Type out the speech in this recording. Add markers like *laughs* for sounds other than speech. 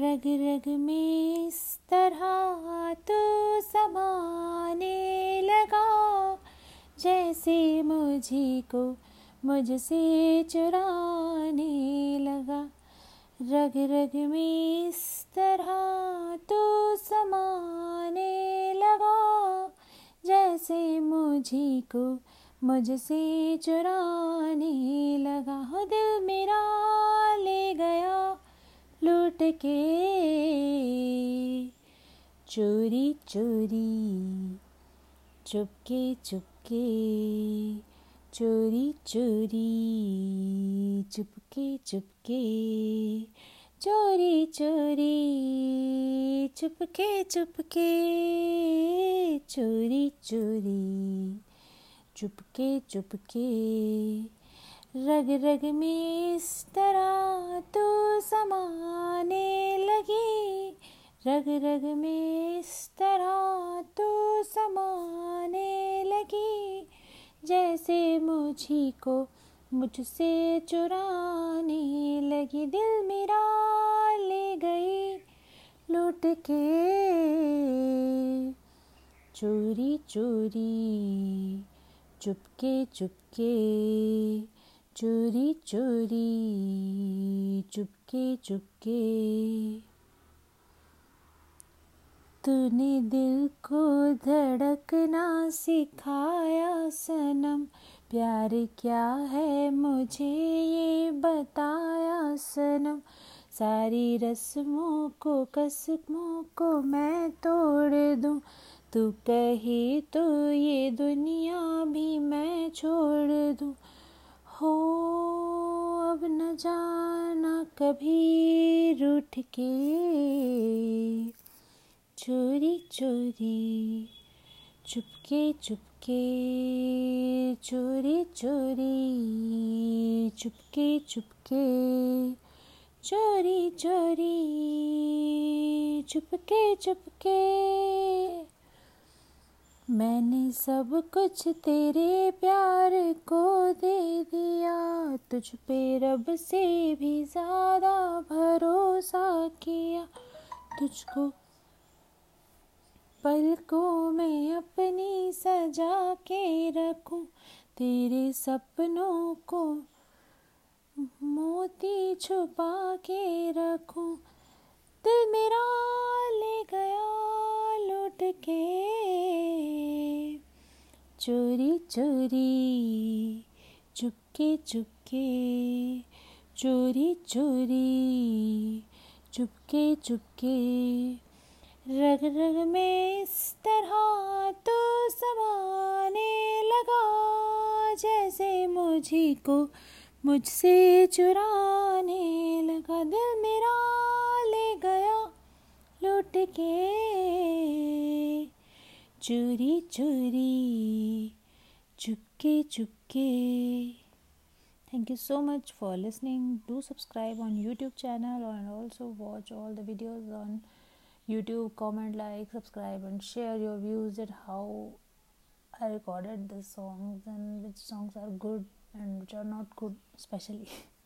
रग रग में इस तरह तो समाने लगा। जैसे मुझी को मुझसे चुराने लगा। रग रग में इस तरह तो समाने लगा। जैसे मुझी को मुझसे चुराने के। चोरी चोरी, चुपके चुपके। चोरी चोरी, चुपके चुपके। चोरी चोरी, चुपके चुपके। चोरी चोरी, चुपके चुपके। रग रग में इस तरह तो समाने लगी। रग रग में इस तरह तो समाने लगी। जैसे मुझी को मुझसे चुराने लगी दिल मेरा ले गई लूट के। चोरी चोरी, चुपके चुपके चोरी चोरी, चुपके चुपके। तूने दिल को धड़कना सिखाया सनम, प्यार क्या है मुझे ये बताया सनम। सारी रस्मों को, कसमों को मैं तोड़ दूँ, तू कहे तो ये दुनिया भी मैं छोड़ दूँ। हो, अब न जाना कभी रूठ के चोरी चोरी, चुपके चुपके, चोरी चोरी, चुपके चुपके, चोरी चोरी, चुपके चुपके। मैंने सब कुछ तेरे प्यार को दे दिया। तुझ पे रब से भी ज़्यादा भरोसा किया। तुझको पलकों में अपनी सजा के रखूँ। तेरे सपनों को मोती छुपा के रखूँ। दिल मेरा चोरी चोरी, चुपके चुपके, चोरी चोरी, चुपके चुपके। रग रग में इस तरह तो समाने लगा, जैसे मुझी को मुझसे चुराने लगा। दिल मेरा ले गया लौट के। चोरी चोरी Chukki Chukki. Thank you so much for listening. Do subscribe on YouTube channel and also watch all the videos on YouTube. Comment, like, subscribe, and share your views at how I recorded the songs and which songs are good and which are not good, especially. *laughs*